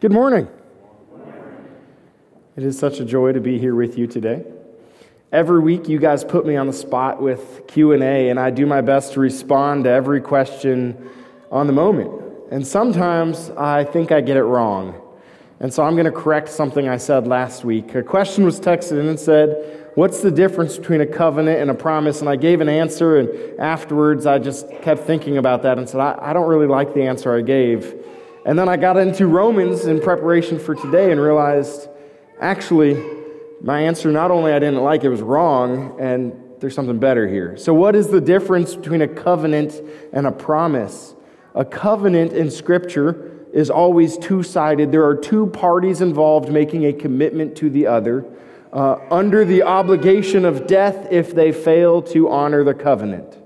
Good morning. It is such a joy to be here with you today. Every week you guys put me on the spot with Q&A and I do my best to respond to every question on the moment. And sometimes I think I get it wrong. And so I'm going to correct something I said last week. A question was texted in and said, What's the difference between a covenant and a promise? And I gave an answer, and afterwards I just kept thinking about that and said, I, I don't really like the answer I gave. And then I got into Romans in preparation for today and realized actually, my answer not only I didn't like, it was wrong, and there's something better here. So, what is the difference between a covenant and a promise? A covenant in Scripture is always two sided. There are two parties involved making a commitment to the other uh, under the obligation of death if they fail to honor the covenant.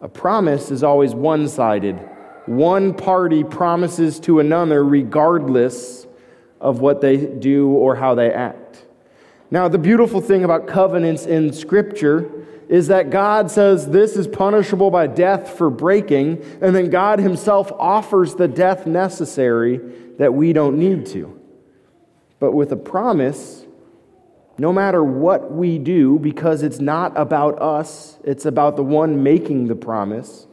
A promise is always one sided one party promises to another regardless of what they do or how they act. Now, the beautiful thing about covenants in Scripture is that God says this is punishable by death for breaking, and then God Himself offers the death necessary that we don't need to. But with a promise, no matter what we do, because it's not about us, it's about the one making the promise,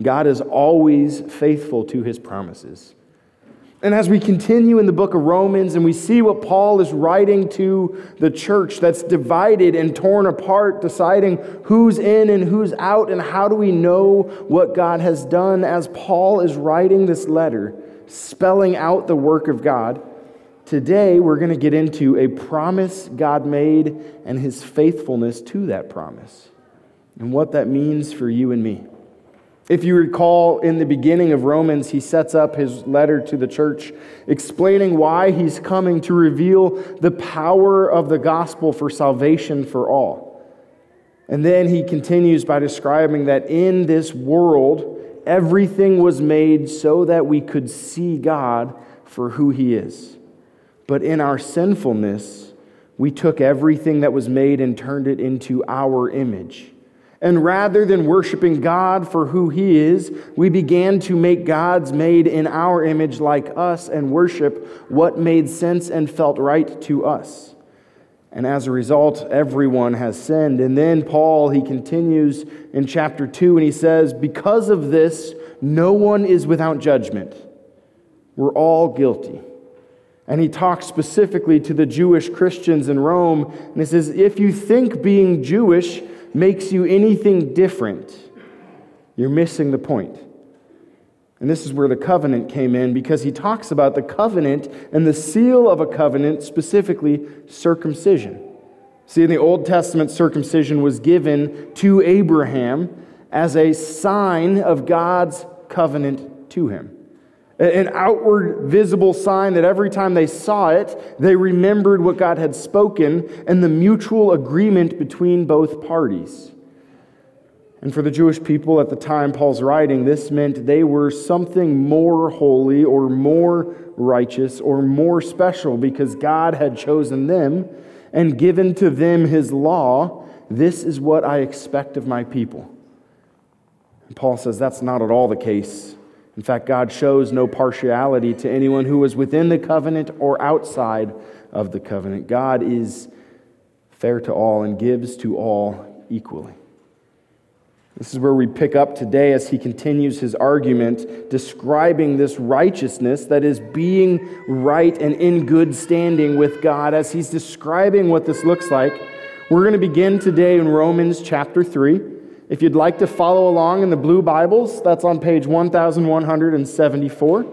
God is always faithful to his promises. And as we continue in the book of Romans and we see what Paul is writing to the church that's divided and torn apart, deciding who's in and who's out, and how do we know what God has done, as Paul is writing this letter, spelling out the work of God, today we're going to get into a promise God made and his faithfulness to that promise and what that means for you and me. If you recall, in the beginning of Romans, he sets up his letter to the church, explaining why he's coming to reveal the power of the gospel for salvation for all. And then he continues by describing that in this world, everything was made so that we could see God for who he is. But in our sinfulness, we took everything that was made and turned it into our image. And rather than worshiping God for who He is, we began to make gods made in our image like us and worship what made sense and felt right to us. And as a result, everyone has sinned. And then Paul, he continues in chapter 2 and he says, Because of this, no one is without judgment. We're all guilty. And he talks specifically to the Jewish Christians in Rome. And he says, If you think being Jewish, makes you anything different, you're missing the point. And this is where the covenant came in because he talks about the covenant and the seal of a covenant, specifically circumcision. See, in the Old Testament, circumcision was given to Abraham as a sign of God's covenant to him. An outward visible sign that every time they saw it, they remembered what God had spoken and the mutual agreement between both parties. And for the Jewish people at the time Paul's writing, this meant they were something more holy or more righteous or more special because God had chosen them and given to them his law. This is what I expect of my people. And Paul says that's not at all the case in fact, God shows no partiality to anyone who is within the covenant or outside of the covenant. God is fair to all and gives to all equally. This is where we pick up today as he continues his argument describing this righteousness that is being right and in good standing with God. As he's describing what this looks like, we're going to begin today in Romans chapter 3. If you'd like to follow along in the blue Bibles, that's on page 1174.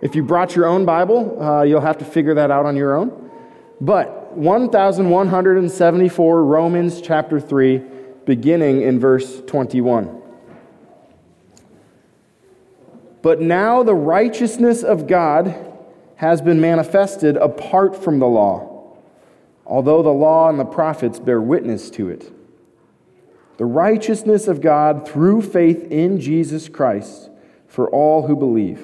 If you brought your own Bible, uh, you'll have to figure that out on your own. But 1174, Romans chapter 3, beginning in verse 21. But now the righteousness of God has been manifested apart from the law, although the law and the prophets bear witness to it the righteousness of God through faith in Jesus Christ for all who believe.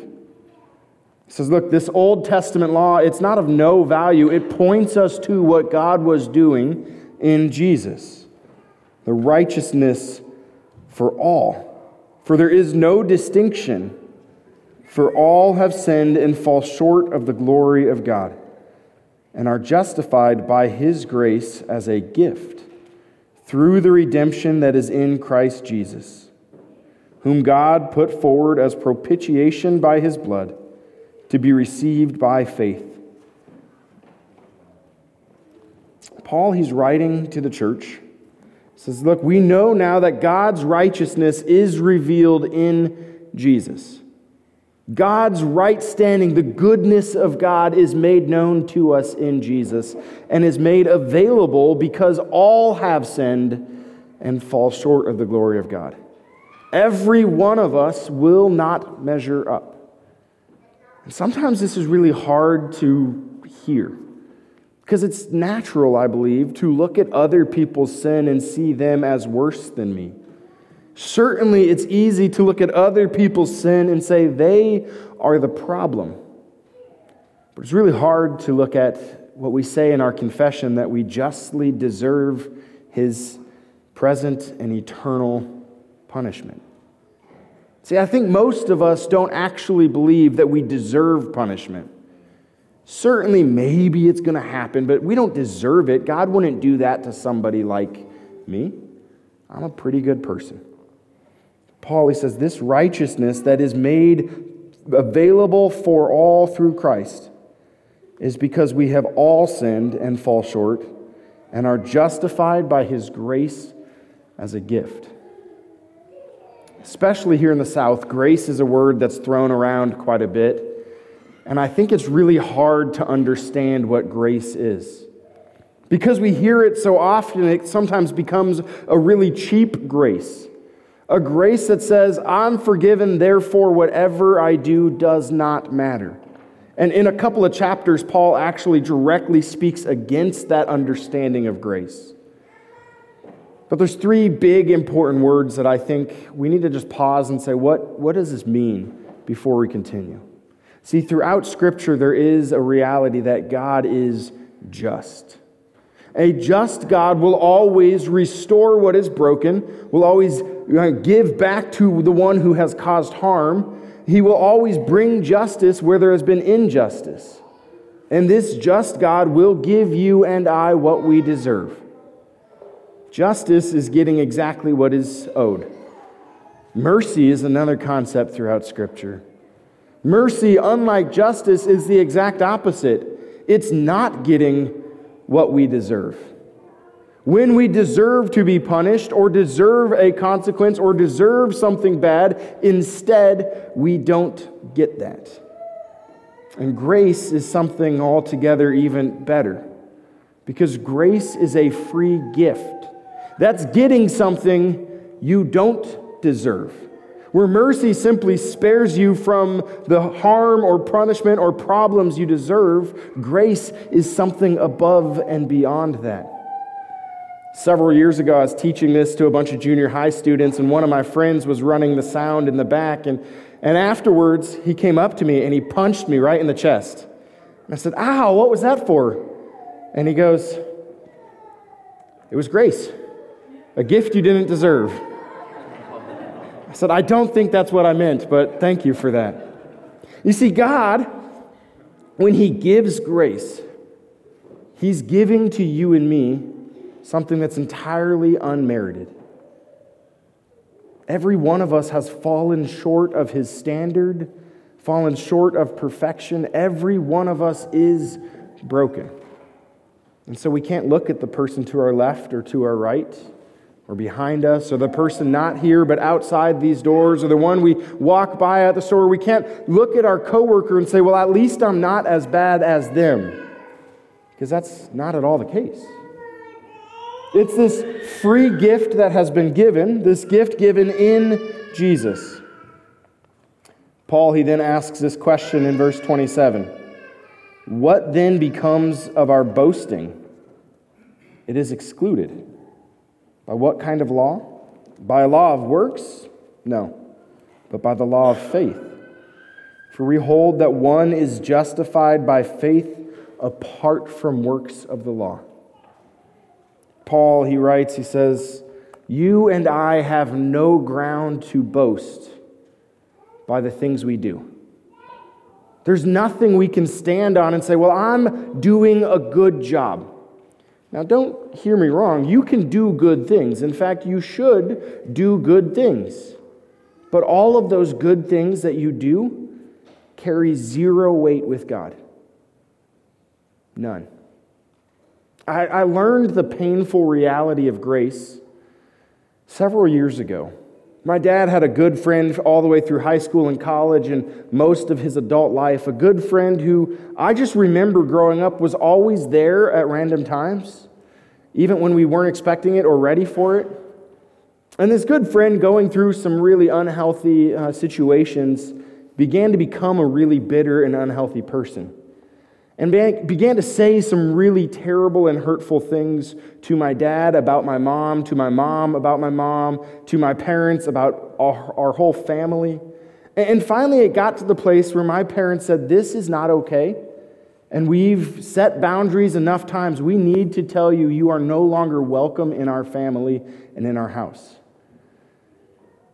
He says, look, this Old Testament law, it's not of no value. It points us to what God was doing in Jesus. The righteousness for all. For there is no distinction For all have sinned and fall short of the glory of God, and are justified by his grace as a gift through the redemption that is in Christ Jesus, whom God put forward as propitiation by his blood to be received by faith. Paul, he's writing to the church, says, Look, we know now that God's righteousness is revealed in Jesus. God's right standing, the goodness of God, is made known to us in Jesus and is made available because all have sinned and fall short of the glory of God. Every one of us will not measure up. And sometimes this is really hard to hear because it's natural, I believe, to look at other people's sin and see them as worse than me. Certainly, it's easy to look at other people's sin and say they are the problem. But it's really hard to look at what we say in our confession that we justly deserve his present and eternal punishment. See, I think most of us don't actually believe that we deserve punishment. Certainly, maybe it's going to happen, but we don't deserve it. God wouldn't do that to somebody like me. I'm a pretty good person. Paul, he says, this righteousness that is made available for all through Christ is because we have all sinned and fall short and are justified by his grace as a gift. Especially here in the South, grace is a word that's thrown around quite a bit. And I think it's really hard to understand what grace is. Because we hear it so often, it sometimes becomes a really cheap grace. A grace that says, I'm forgiven, therefore whatever I do does not matter. And in a couple of chapters, Paul actually directly speaks against that understanding of grace. But there's three big important words that I think we need to just pause and say, what, what does this mean before we continue? See, throughout Scripture, there is a reality that God is just. A just God will always restore what is broken, will always give back to the one who has caused harm. He will always bring justice where there has been injustice. And this just God will give you and I what we deserve. Justice is getting exactly what is owed. Mercy is another concept throughout Scripture. Mercy, unlike justice, is the exact opposite. It's not getting what we deserve. When we deserve to be punished or deserve a consequence or deserve something bad, instead, we don't get that. And grace is something altogether even better because grace is a free gift. That's getting something you don't deserve. Where mercy simply spares you from the harm or punishment or problems you deserve, grace is something above and beyond that. Several years ago, I was teaching this to a bunch of junior high students, and one of my friends was running the sound in the back. And, and afterwards, he came up to me and he punched me right in the chest. And I said, Ow, what was that for? And he goes, It was grace, a gift you didn't deserve. I said, I don't think that's what I meant, but thank you for that. You see, God, when He gives grace, He's giving to you and me something that's entirely unmerited. Every one of us has fallen short of His standard, fallen short of perfection. Every one of us is broken. And so we can't look at the person to our left or to our right or behind us, or the person not here but outside these doors, or the one we walk by at the store. We can't look at our coworker and say, well, at least I'm not as bad as them. Because that's not at all the case. It's this free gift that has been given, this gift given in Jesus. Paul, he then asks this question in verse 27 What then becomes of our boasting? It is excluded. By what kind of law? By a law of works? No, but by the law of faith. For we hold that one is justified by faith apart from works of the law. Paul, he writes, he says, You and I have no ground to boast by the things we do. There's nothing we can stand on and say, well, I'm doing a good job. Now, don't hear me wrong. You can do good things. In fact, you should do good things. But all of those good things that you do carry zero weight with God. None. I, I learned the painful reality of grace several years ago. My dad had a good friend all the way through high school and college and most of his adult life. A good friend who I just remember growing up was always there at random times, even when we weren't expecting it or ready for it. And this good friend, going through some really unhealthy uh, situations, began to become a really bitter and unhealthy person and began to say some really terrible and hurtful things to my dad about my mom, to my mom about my mom, to my parents about our, our, whole family. And finally, it got to the place where my parents said, This is not okay. And we've set boundaries enough times. We need to tell you, you are no longer welcome in our family and in our house.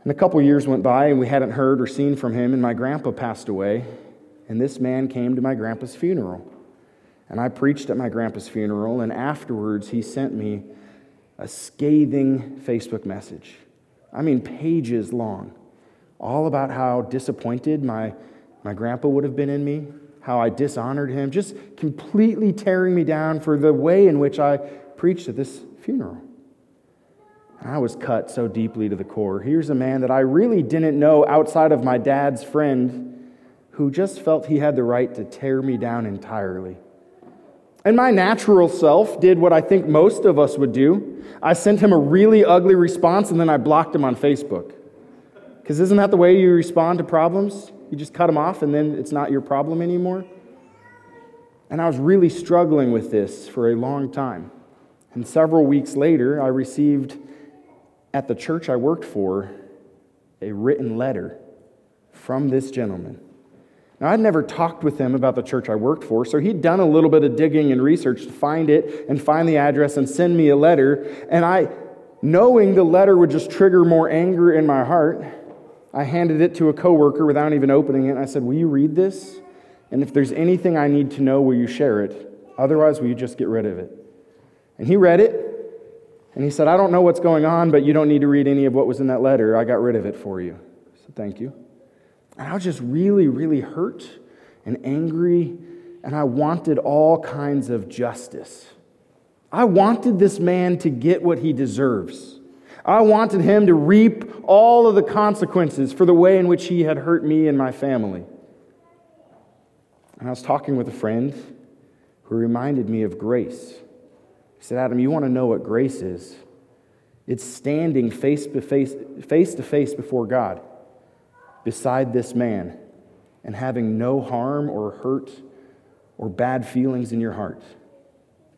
And a couple years went by, and we hadn't heard or seen from him, and my grandpa passed away. And this man came to my grandpa's funeral. And I preached at my grandpa's funeral, and afterwards he sent me a scathing Facebook message. I mean, pages long, all about how disappointed my, my grandpa would have been in me, how I dishonored him, just completely tearing me down for the way in which I preached at this funeral. I was cut so deeply to the core. Here's a man that I really didn't know outside of my dad's friend who just felt he had the right to tear me down entirely. And my natural self did what I think most of us would do. I sent him a really ugly response and then I blocked him on Facebook. Because isn't that the way you respond to problems? You just cut them off and then it's not your problem anymore? And I was really struggling with this for a long time. And several weeks later, I received at the church I worked for a written letter from this gentleman now, I'd never talked with him about the church I worked for, so he'd done a little bit of digging and research to find it and find the address and send me a letter. And I, knowing the letter would just trigger more anger in my heart, I handed it to a coworker without even opening it. And I said, Will you read this? And if there's anything I need to know, will you share it? Otherwise, will you just get rid of it? And he read it, and he said, I don't know what's going on, but you don't need to read any of what was in that letter. I got rid of it for you. So thank you. And I was just really, really hurt and angry, and I wanted all kinds of justice. I wanted this man to get what he deserves. I wanted him to reap all of the consequences for the way in which he had hurt me and my family. And I was talking with a friend who reminded me of grace. He said, Adam, you want to know what grace is? It's standing face to face, face to face before God beside this man and having no harm or hurt or bad feelings in your heart,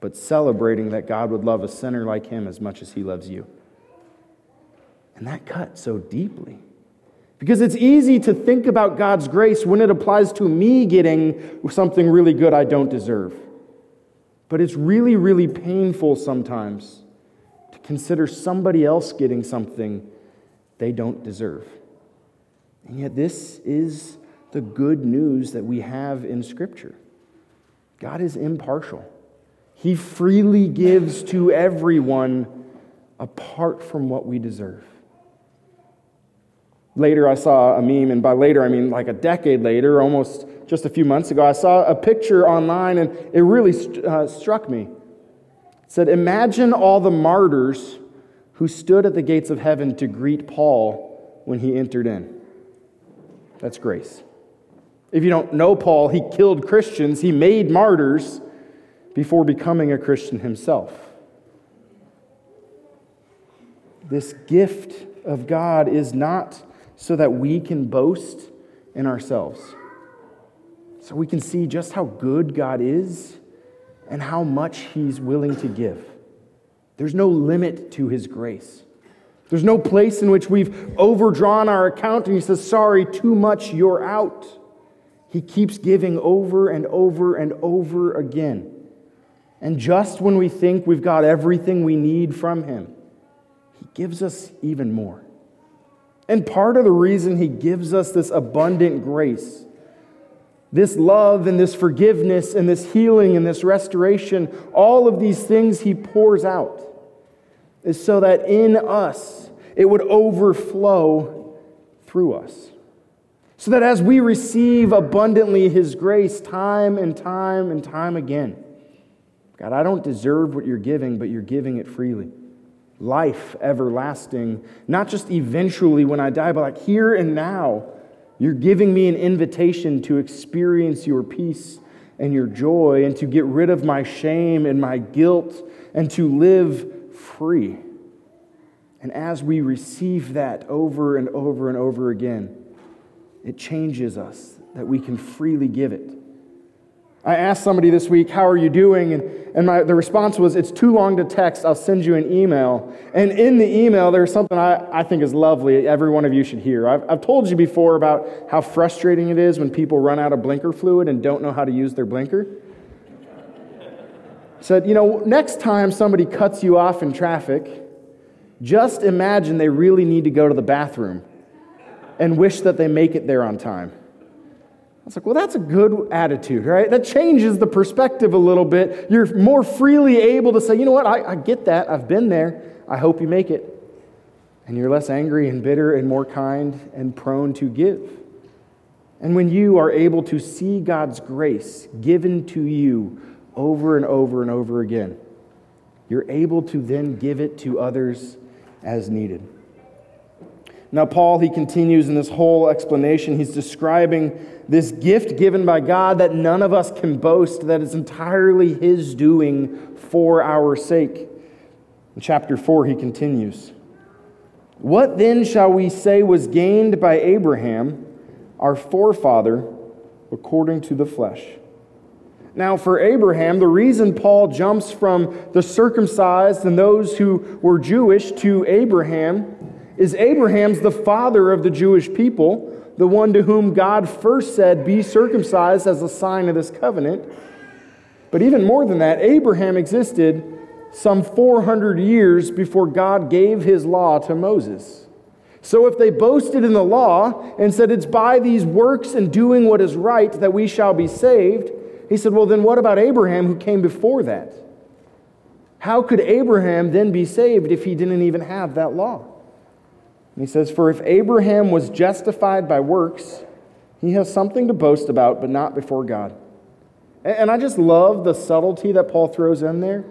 but celebrating that God would love a sinner like him as much as he loves you. And that cut so deeply. Because it's easy to think about God's grace when it applies to me getting something really good I don't deserve. But it's really, really painful sometimes to consider somebody else getting something they don't deserve. And yet, this is the good news that we have in Scripture God is impartial, He freely gives to everyone apart from what we deserve. Later, I saw a meme, and by later, I mean like a decade later, almost just a few months ago, I saw a picture online, and it really uh, struck me. It said, Imagine all the martyrs who stood at the gates of heaven to greet Paul when he entered in. That's grace. If you don't know Paul, he killed Christians, he made martyrs before becoming a Christian himself. This gift of God is not so that we can boast in ourselves, so we can see just how good God is and how much he's willing to give. There's no limit to his grace. There's no place in which we've overdrawn our account and he says, Sorry, too much, you're out. He keeps giving over and over and over again. And just when we think we've got everything we need from him, he gives us even more. And part of the reason he gives us this abundant grace this love and this forgiveness and this healing and this restoration, all of these things he pours out, is so that in us it would overflow through us. So that as we receive abundantly his grace time and time and time again, God, I don't deserve what you're giving, but you're giving it freely. Life everlasting, not just eventually when I die, but like here and now you're giving me an invitation to experience your peace and your joy and to get rid of my shame and my guilt and to live free. And as we receive that over and over and over again, it changes us that we can freely give it. I asked somebody this week, How are you doing? And, and my, the response was, It's too long to text. I'll send you an email. And in the email, there's something I, I think is lovely. Every one of you should hear. I've, I've told you before about how frustrating it is when people run out of blinker fluid and don't know how to use their blinker. Said, You know, next time somebody cuts you off in traffic, just imagine they really need to go to the bathroom and wish that they make it there on time. I was like, well, that's a good attitude, right? That changes the perspective a little bit. You're more freely able to say, you know what, I, I get that. I've been there. I hope you make it. And you're less angry and bitter and more kind and prone to give. And when you are able to see God's grace given to you over and over and over again, you're able to then give it to others as needed. Now, Paul, he continues in this whole explanation. He's describing this gift given by God that none of us can boast, that is entirely His doing for our sake. In chapter 4, he continues What then shall we say was gained by Abraham, our forefather, according to the flesh? Now, for Abraham, the reason Paul jumps from the circumcised and those who were Jewish to Abraham is Abraham's the father of the Jewish people the one to whom God first said, Be circumcised as a sign of this covenant. But even more than that, Abraham existed some 400 years before God gave his law to Moses. So if they boasted in the law and said it's by these works and doing what is right that we shall be saved, he said, Well, then what about Abraham who came before that? How could Abraham then be saved if he didn't even have that law? And he says, For if Abraham was justified by works, he has something to boast about, but not before God. And I just love the subtlety that Paul throws in there.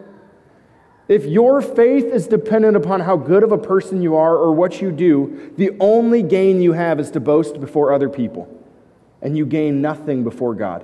If your faith is dependent upon how good of a person you are or what you do, the only gain you have is to boast before other people, and you gain nothing before God.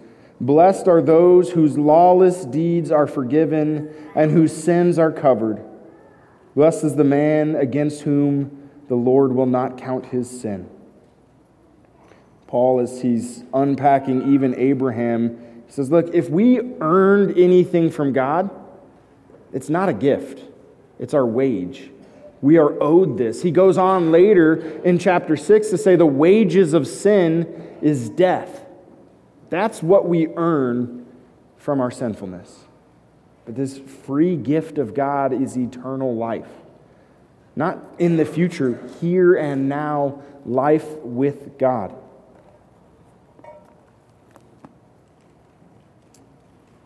Blessed are those whose lawless deeds are forgiven and whose sins are covered. Blessed is the man against whom the Lord will not count his sin. Paul, as he's unpacking even Abraham, he says, Look, if we earned anything from God, it's not a gift, it's our wage. We are owed this. He goes on later in chapter 6 to say the wages of sin is death. That's what we earn from our sinfulness. But this free gift of God is eternal life. Not in the future, here and now, life with God.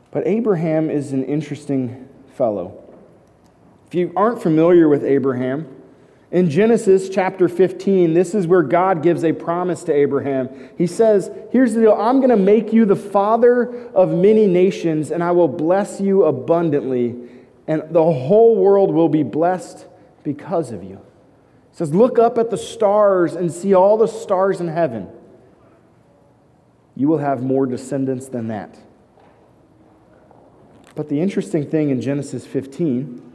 But Abraham is an interesting fellow. If you aren't familiar with Abraham, in Genesis chapter 15, this is where God gives a promise to Abraham. He says, Here's the deal I'm going to make you the father of many nations, and I will bless you abundantly, and the whole world will be blessed because of you. He says, Look up at the stars and see all the stars in heaven. You will have more descendants than that. But the interesting thing in Genesis 15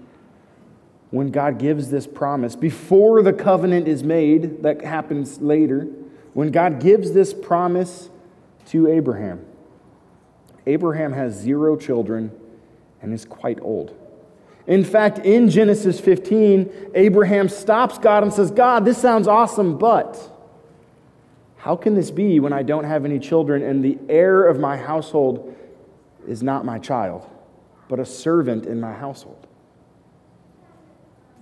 when God gives this promise, before the covenant is made, that happens later, when God gives this promise to Abraham. Abraham has zero children and is quite old. In fact, in Genesis 15, Abraham stops God and says, God, this sounds awesome, but how can this be when I don't have any children and the heir of my household is not my child, but a servant in my household?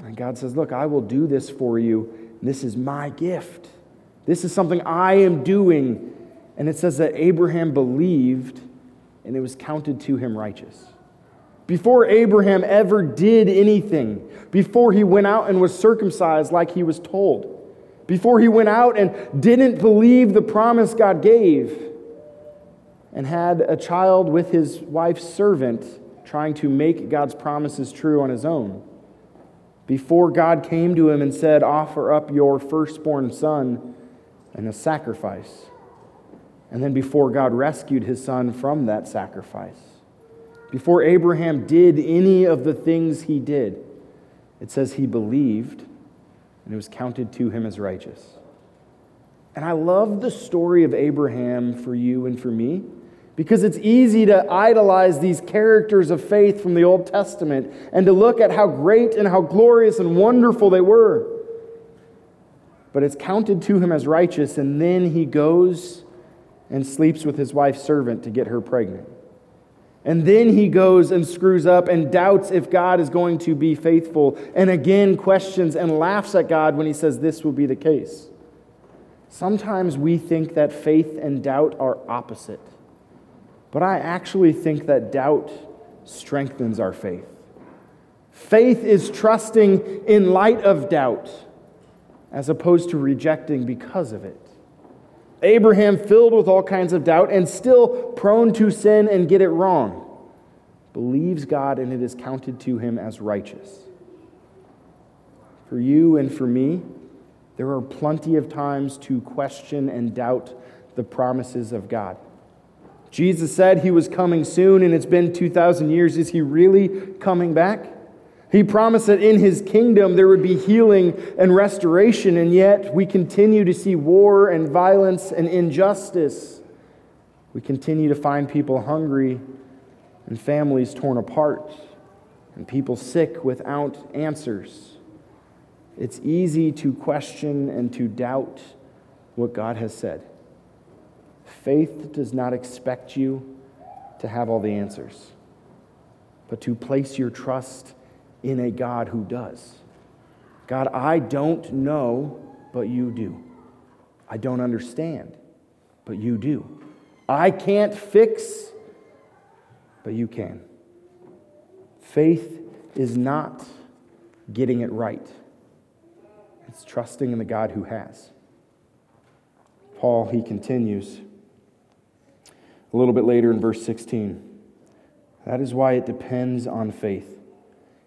And God says, Look, I will do this for you. This is my gift. This is something I am doing. And it says that Abraham believed and it was counted to him righteous. Before Abraham ever did anything, before he went out and was circumcised like he was told, before he went out and didn't believe the promise God gave, and had a child with his wife's servant trying to make God's promises true on his own before God came to him and said, Offer up your firstborn son and a sacrifice. And then before God rescued his son from that sacrifice. Before Abraham did any of the things he did, it says he believed and it was counted to him as righteous. And I love the story of Abraham for you and for me because it's easy to idolize these characters of faith from the Old Testament and to look at how great and how glorious and wonderful they were. But it's counted to him as righteous, and then he goes and sleeps with his wife's servant to get her pregnant. And then he goes and screws up and doubts if God is going to be faithful, and again questions and laughs at God when he says this will be the case. Sometimes we think that faith and doubt are opposite. But I actually think that doubt strengthens our faith. Faith is trusting in light of doubt as opposed to rejecting because of it. Abraham, filled with all kinds of doubt and still prone to sin and get it wrong, believes God and it is counted to him as righteous. For you and for me, there are plenty of times to question and doubt the promises of God. Jesus said he was coming soon, and it's been 2,000 years. Is he really coming back? He promised that in his kingdom there would be healing and restoration, and yet we continue to see war and violence and injustice. We continue to find people hungry and families torn apart and people sick without answers. It's easy to question and to doubt what God has said. Faith does not expect you to have all the answers, but to place your trust in a God who does. God, I don't know, but you do. I don't understand, but you do. I can't fix, but you can. Faith is not getting it right, it's trusting in the God who has. Paul, he continues a little bit later in verse 16. That is why it depends on faith,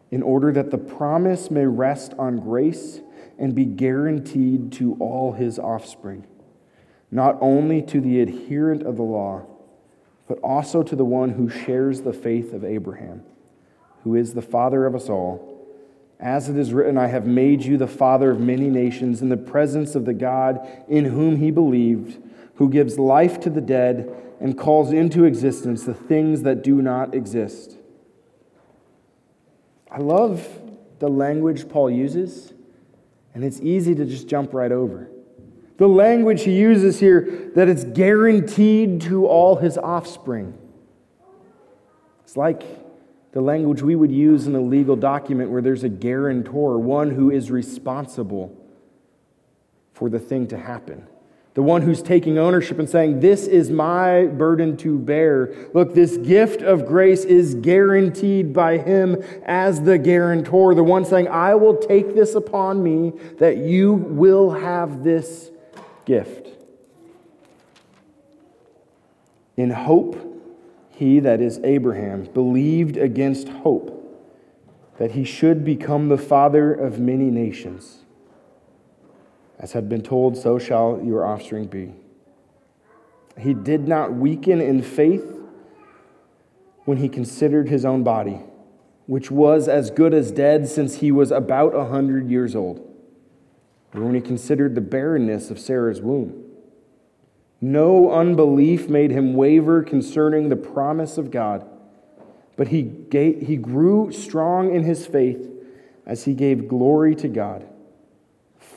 in order that the promise may rest on grace and be guaranteed to all his offspring, not only to the adherent of the law, but also to the one who shares the faith of Abraham, who is the father of us all. As it is written, I have made you the father of many nations in the presence of the God in whom he believed, who gives life to the dead and calls into existence the things that do not exist. I love the language Paul uses, and it's easy to just jump right over. The language he uses here that it's guaranteed to all his offspring. It's like the language we would use in a legal document where there's a guarantor, one who is responsible for the thing to happen the one who's taking ownership and saying, This is my burden to bear. Look, this gift of grace is guaranteed by him as the guarantor, the one saying, I will take this upon me that you will have this gift. In hope, he, that is Abraham, believed against hope that he should become the father of many nations. As had been told, so shall your offspring be. He did not weaken in faith when he considered his own body, which was as good as dead since he was about a hundred years old, or when he considered the barrenness of Sarah's womb. No unbelief made him waver concerning the promise of God, but he, gave, he grew strong in his faith as he gave glory to God,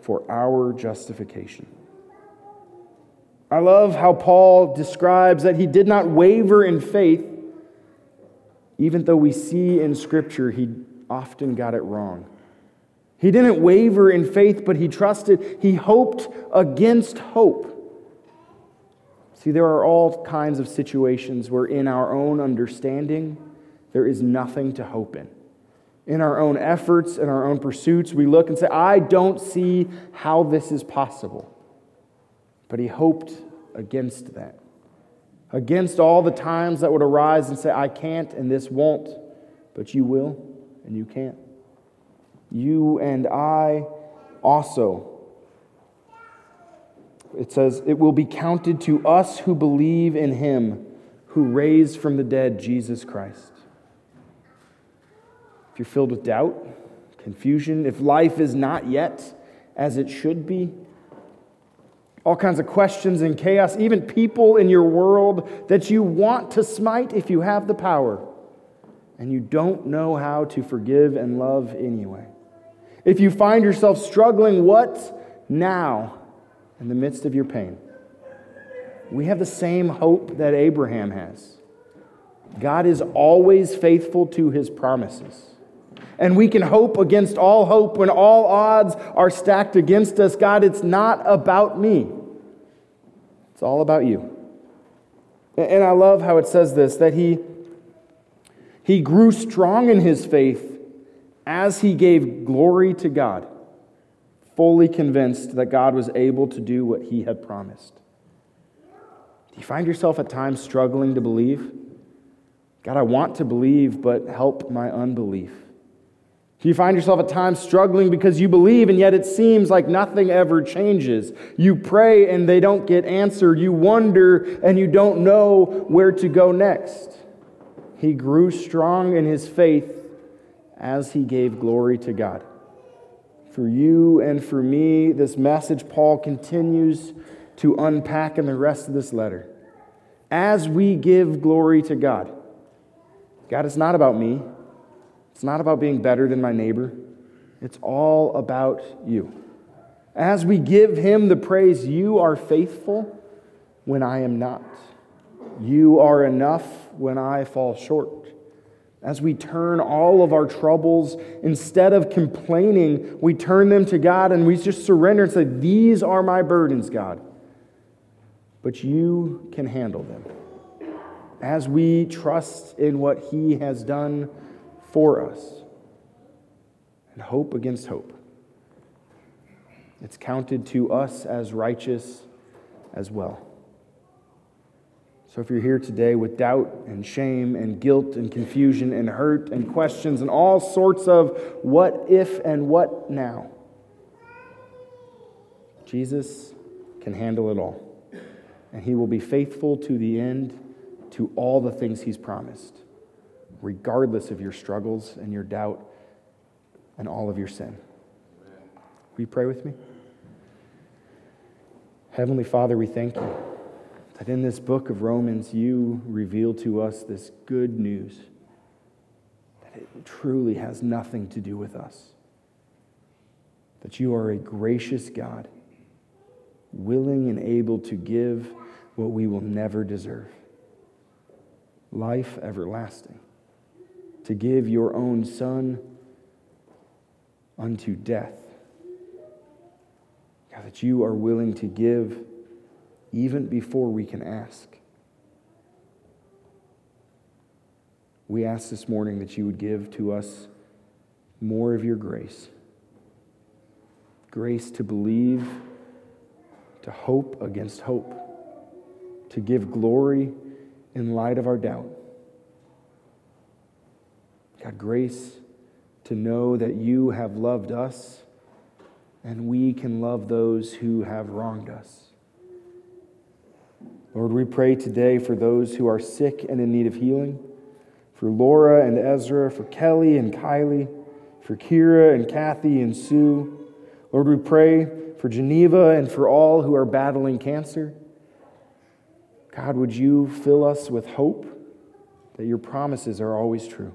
for our justification. I love how Paul describes that he did not waver in faith, even though we see in Scripture he often got it wrong. He didn't waver in faith, but he trusted, he hoped against hope. See, there are all kinds of situations where, in our own understanding, there is nothing to hope in. In our own efforts, in our own pursuits, we look and say, I don't see how this is possible. But he hoped against that, against all the times that would arise and say, I can't and this won't, but you will and you can't. You and I also it says, It will be counted to us who believe in him who raised from the dead Jesus Christ. If you're filled with doubt, confusion, if life is not yet as it should be, all kinds of questions and chaos, even people in your world that you want to smite if you have the power, and you don't know how to forgive and love anyway. If you find yourself struggling, what now? in the midst of your pain. We have the same hope that Abraham has. God is always faithful to his promises. And we can hope against all hope when all odds are stacked against us. God, it's not about me, it's all about you. And I love how it says this that he, he grew strong in his faith as he gave glory to God fully convinced that God was able to do what he had promised. Do you find yourself at times struggling to believe? God, I want to believe, but help my unbelief. Do you find yourself at times struggling because you believe and yet it seems like nothing ever changes? You pray and they don't get answered. You wonder and you don't know where to go next. He grew strong in his faith as he gave glory to God for you and for me, this message Paul continues to unpack in the rest of this letter. As we give glory to God, God, it's not about me. It's not about being better than my neighbor. It's all about you. As we give him the praise, you are faithful when I am not. You are enough when I fall short. As we turn all of our troubles, instead of complaining, we turn them to God and we just surrender and say, These are my burdens, God. But you can handle them. As we trust in what He has done for us and hope against hope, it's counted to us as righteous as well. So if you're here today with doubt and shame and guilt and confusion and hurt and questions and all sorts of what if and what now, Jesus can handle it all. And he will be faithful to the end to all the things he's promised, regardless of your struggles and your doubt and all of your sin. Will you pray with me? Heavenly Father, we thank you that in this book of Romans, you reveal to us this good news that it truly has nothing to do with us. That you are a gracious God, willing and able to give what we will never deserve life everlasting, to give your own Son unto death. God, that you are willing to give even before we can ask. we ask this morning that you would give to us more of your grace grace to believe, to hope against hope, to give glory in light of our doubt. God, grace to know that you have loved us and we can love those who have wronged us. Lord, we pray today for those who are sick and in need of healing, for Laura and Ezra, for Kelly and Kylie, for Kira and Kathy and Sue. Lord, we pray for Geneva and for all who are battling cancer. God, would you fill us with hope that your promises are always true?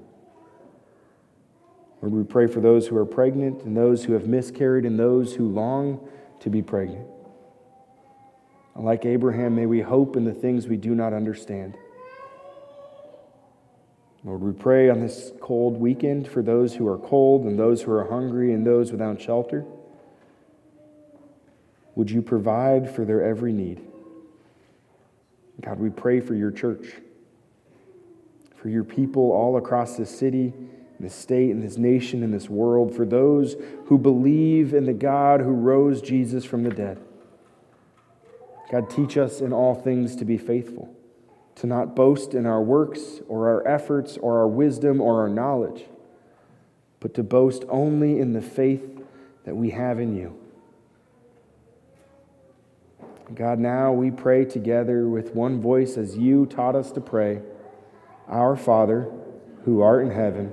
Lord, we pray for those who are pregnant and those who have miscarried and those who long to be pregnant. Like Abraham, may we hope in the things we do not understand. Lord, we pray on this cold weekend for those who are cold and those who are hungry and those without shelter. Would you provide for their every need? God, we pray for your church, for your people all across this city, this state, and this nation, and this world, for those who believe in the God who rose Jesus from the dead. God, teach us in all things to be faithful, to not boast in our works or our efforts or our wisdom or our knowledge, but to boast only in the faith that we have in you. God, now we pray together with one voice as you taught us to pray Our Father, who art in heaven,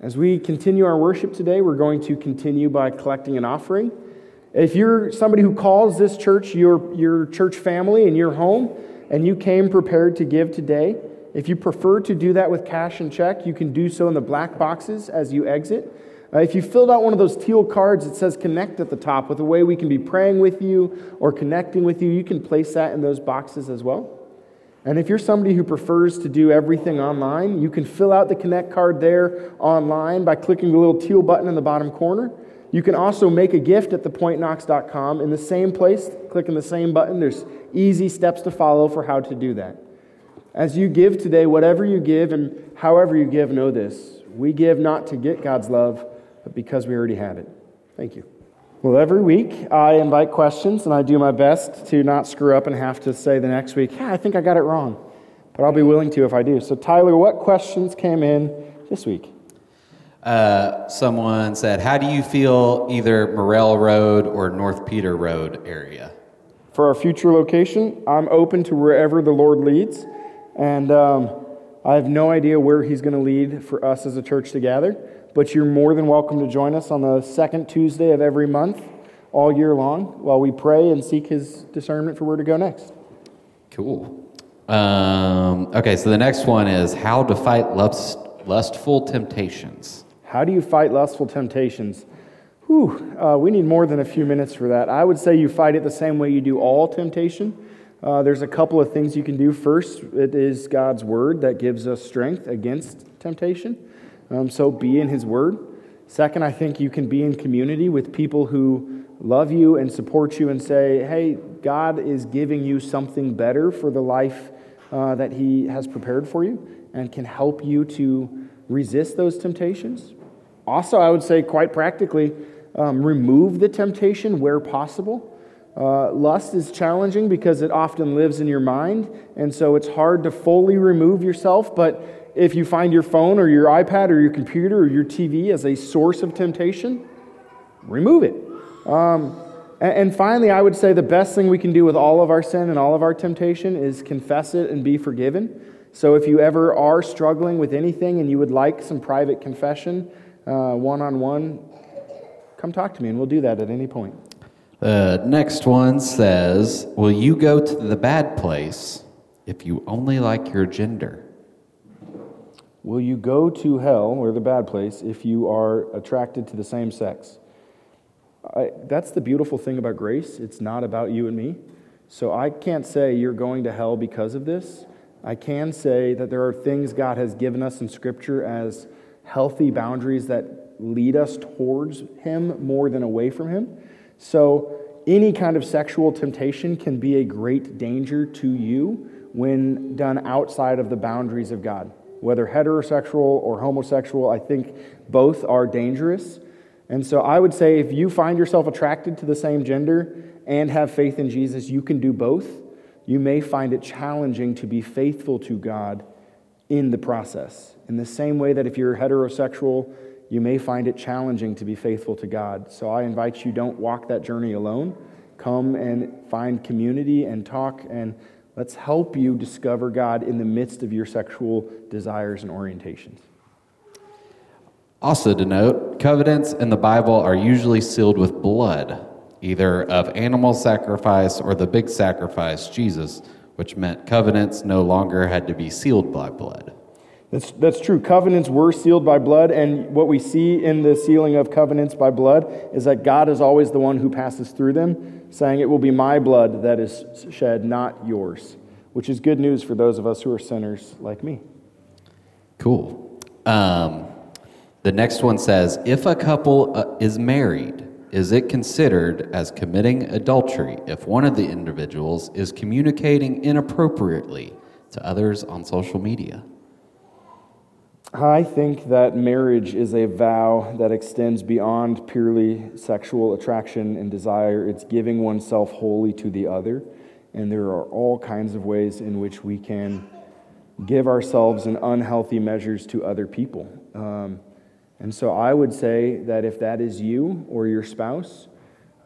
As we continue our worship today, we're going to continue by collecting an offering. If you're somebody who calls this church your, your church family and your home, and you came prepared to give today, if you prefer to do that with cash and check, you can do so in the black boxes as you exit. Uh, if you filled out one of those teal cards that says connect at the top with a way we can be praying with you or connecting with you, you can place that in those boxes as well. And if you're somebody who prefers to do everything online, you can fill out the connect card there online by clicking the little teal button in the bottom corner. You can also make a gift at thepointknox.com in the same place, clicking the same button. There's easy steps to follow for how to do that. As you give today, whatever you give and however you give, know this. We give not to get God's love, but because we already have it. Thank you. Well, every week I invite questions, and I do my best to not screw up and have to say the next week, yeah, I think I got it wrong. But I'll be willing to if I do. So, Tyler, what questions came in this week? Uh, someone said, How do you feel either Morrell Road or North Peter Road area? For our future location, I'm open to wherever the Lord leads. And um, I have no idea where He's going to lead for us as a church to gather. But you're more than welcome to join us on the second Tuesday of every month, all year long, while we pray and seek His discernment for where to go next. Cool. Um, okay, so the next one is how to fight lust, lustful temptations. How do you fight lustful temptations? Whew, uh, we need more than a few minutes for that. I would say you fight it the same way you do all temptation. Uh, there's a couple of things you can do. First, it is God's word that gives us strength against temptation. Um, so be in His word. Second, I think you can be in community with people who love you and support you and say, hey, God is giving you something better for the life uh, that He has prepared for you and can help you to resist those temptations. Also, I would say, quite practically, um, remove the temptation where possible. Uh, lust is challenging because it often lives in your mind, and so it's hard to fully remove yourself. But if you find your phone or your iPad or your computer or your TV as a source of temptation, remove it. Um, and, finally, I would say the best thing we can do with all of our sin and all of our temptation is confess it and be forgiven. So if you ever are struggling with anything and you would like some private confession, one on one, come talk to me and we'll do that at any point. The next one says, Will you go to the bad place if you only like your gender? Will you go to hell, or the bad place, if you are attracted to the same sex? I, that's the beautiful thing about grace. It's not about you and me. So I can't say you're going to hell because of this. I can say that there are things God has given us in Scripture as healthy boundaries that lead us towards Him more than away from Him. So any kind of sexual temptation can be a great danger to you when done outside of the boundaries of God. Whether heterosexual or homosexual, I think both are dangerous. And so I would say if you find yourself attracted to the same gender and have faith in Jesus, you can do both. You may find it challenging to be faithful to God in the process. In the same way that if you're heterosexual, you may find it challenging to be faithful to God. So I invite you don't walk that journey alone. Come and find community and talk and let's help you discover God in the midst of your sexual desires and orientations. Also, to note, covenants in the Bible are usually sealed with blood, either of animal sacrifice or the big sacrifice, Jesus, which meant covenants no longer had to be sealed by blood. That's, that's true. Covenants were sealed by blood, and what we see in the sealing of covenants by blood is that God is always the one who passes through them, saying, It will be my blood that is shed, not yours, which is good news for those of us who are sinners like me. Cool. Um, the next one says If a couple uh, is married, is it considered as committing adultery if one of the individuals is communicating inappropriately to others on social media? I think that marriage is a vow that extends beyond purely sexual attraction and desire. It's giving oneself wholly to the other. And there are all kinds of ways in which we can give ourselves in unhealthy measures to other people. Um, and so I would say that if that is you or your spouse,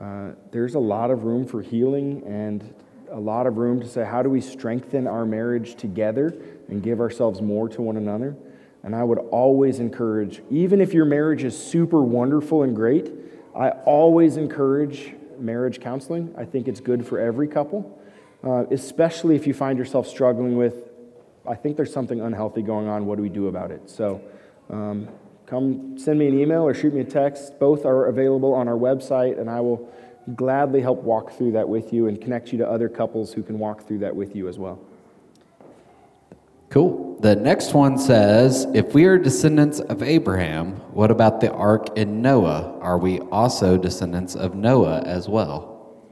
uh, there's a lot of room for healing and a lot of room to say, how do we strengthen our marriage together and give ourselves more to one another? And I would always encourage, even if your marriage is super wonderful and great, I always encourage marriage counseling. I think it's good for every couple, uh, especially if you find yourself struggling with, I think there's something unhealthy going on. What do we do about it? So um, come send me an email or shoot me a text. Both are available on our website, and I will gladly help walk through that with you and connect you to other couples who can walk through that with you as well. Cool. The next one says If we are descendants of Abraham, what about the ark and Noah? Are we also descendants of Noah as well?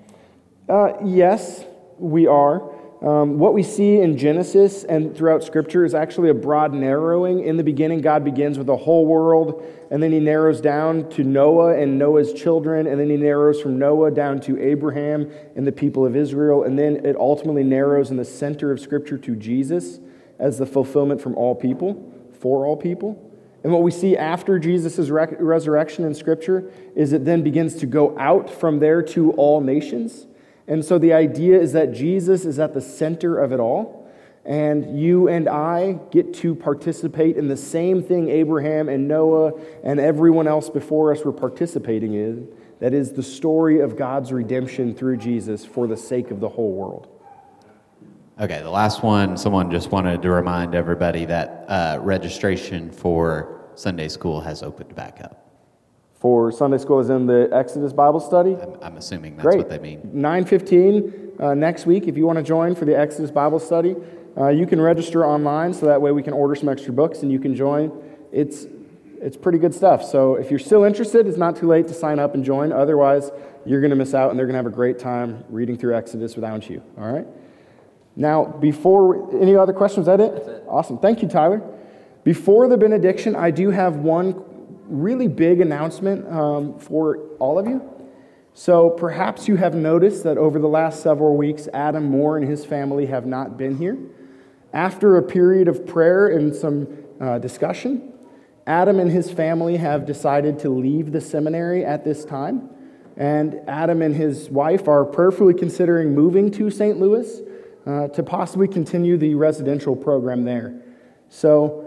Uh, yes, we are. Um, what we see in Genesis and throughout Scripture is actually a broad narrowing. In the beginning, God begins with the whole world, and then he narrows down to Noah and Noah's children, and then he narrows from Noah down to Abraham and the people of Israel, and then it ultimately narrows in the center of Scripture to Jesus as the fulfillment from all people, for all people. And what we see after Jesus' resurrection in Scripture is it then begins to go out from there to all nations. And so the idea is that Jesus is at the center of it all. And you and I get to participate in the same thing Abraham and Noah and everyone else before us were participating in. That is the story of God's redemption through Jesus for the sake of the whole world. Okay, the last one, someone just wanted to remind everybody that uh, registration for Sunday school has opened back up. For Sunday school is in the Exodus Bible study? I'm, I'm assuming that's Great. what they mean. 9.15 uh, next week, if you want to join for the Exodus Bible study, uh, you can register online so that way we can order some extra books and you can join. It's, it's pretty good stuff. So if you're still interested, it's not too late to sign up and join. Otherwise, you're going to miss out and they're going to have a great time reading through Exodus without you. All right? Now, before any other questions, that it? it? Awesome. Thank you, Tyler. Before the benediction, I do have one really big announcement um, for all of you. So perhaps you have noticed that over the last several weeks, Adam Moore and his family have not been here. After a period of prayer and some uh, discussion, Adam and his family have decided to leave the seminary at this time. And Adam and his wife are prayerfully considering moving to St. Louis uh, to possibly continue the residential program there. So,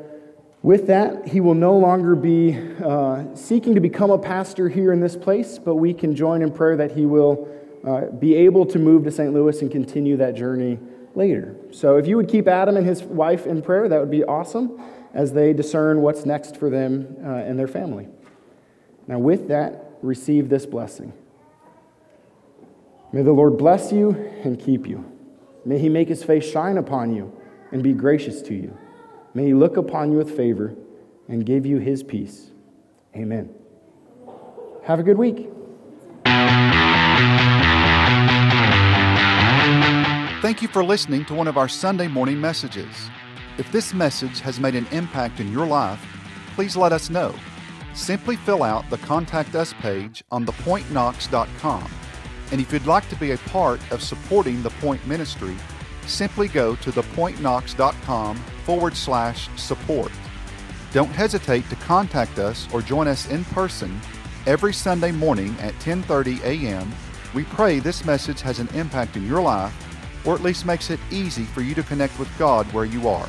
with that, he will no longer be uh, seeking to become a pastor here in this place, but we can join in prayer that he will uh, be able to move to St. Louis and continue that journey later. So if you would keep Adam and his wife in prayer, that would be awesome as they discern what's next for them uh, and their family. Now, with that, receive this blessing. May the Lord bless you and keep you. May he make his face shine upon you and be gracious to you. May he look upon you with favor and give you his peace. Amen. Have a good week. Thank you for listening to one of our Sunday morning messages. If this message has made an impact in your life, please let us know. Simply fill out the Contact Us page on thepointknox.com. And if you'd like to be a part of supporting the Point Ministry, simply go to thepointknox.com forward slash support. Don't hesitate to contact us or join us in person every Sunday morning at 10:30 a.m. We pray this message has an impact in your life or at least makes it easy for you to connect with God where you are.